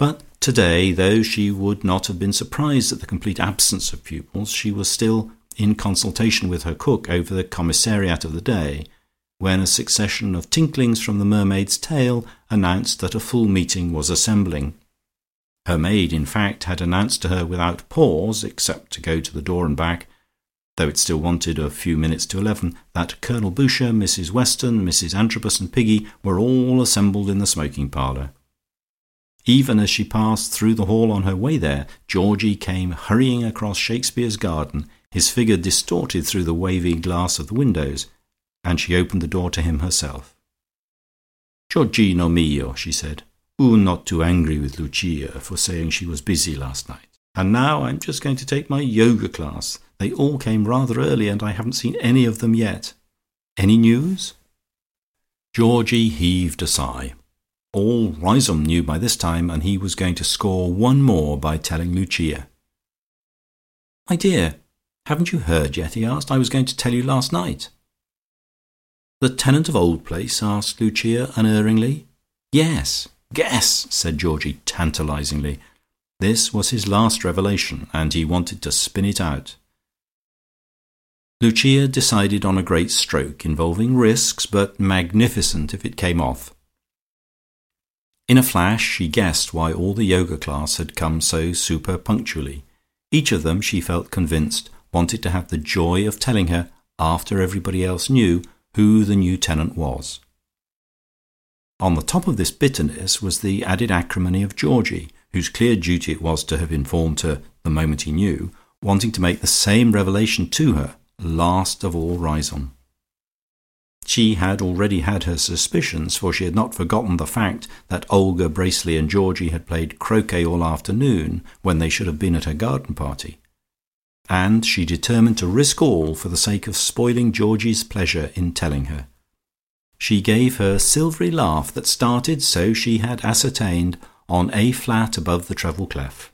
But today, though she would not have been surprised at the complete absence of pupils, she was still in consultation with her cook over the commissariat of the day, when a succession of tinklings from the mermaid's tail announced that a full meeting was assembling. Her maid, in fact, had announced to her without pause, except to go to the door and back, though it still wanted a few minutes to eleven, that Colonel Boucher, Mrs Weston, Mrs Antrobus and Piggy were all assembled in the smoking parlour. Even as she passed through the hall on her way there, Georgie came hurrying across Shakespeare's garden, his figure distorted through the wavy glass of the windows, and she opened the door to him herself. "Georgino mio," she said, "oo not too angry with Lucia for saying she was busy last night. And now I'm just going to take my Yoga class. They all came rather early, and I haven't seen any of them yet. Any news?" Georgie heaved a sigh. All Riseholme knew by this time, and he was going to score one more by telling Lucia. "My dear, haven't you heard yet?" he asked. "I was going to tell you last night." "The tenant of Old Place?" asked Lucia unerringly. "Yes. Guess!" said Georgie tantalizingly. This was his last revelation, and he wanted to spin it out. Lucia decided on a great stroke, involving risks, but magnificent if it came off. In a flash she guessed why all the Yoga class had come so super punctually. Each of them, she felt convinced, wanted to have the joy of telling her, after everybody else knew, who the new tenant was. On the top of this bitterness was the added acrimony of Georgie, whose clear duty it was to have informed her the moment he knew, wanting to make the same revelation to her, last of all Riseholme. She had already had her suspicions, for she had not forgotten the fact that Olga Bracely and Georgie had played croquet all afternoon when they should have been at her garden party, and she determined to risk all for the sake of spoiling Georgie's pleasure in telling her. She gave her silvery laugh that started, so she had ascertained, on A flat above the treble clef.